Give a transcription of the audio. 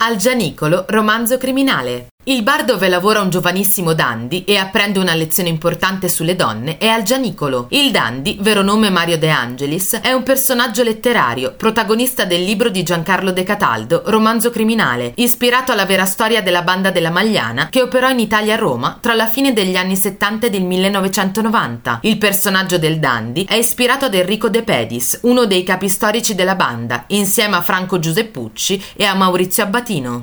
Al Gianicolo, romanzo criminale. Il bar dove lavora un giovanissimo Dandy e apprende una lezione importante sulle donne è al Gianicolo. Il Dandy, vero nome Mario De Angelis, è un personaggio letterario, protagonista del libro di Giancarlo De Cataldo, Romanzo criminale, ispirato alla vera storia della banda della Magliana che operò in Italia a Roma tra la fine degli anni 70 e del 1990. Il personaggio del Dandy è ispirato ad Enrico De Pedis, uno dei capi storici della banda, insieme a Franco Giuseppucci e a Maurizio Abbatino.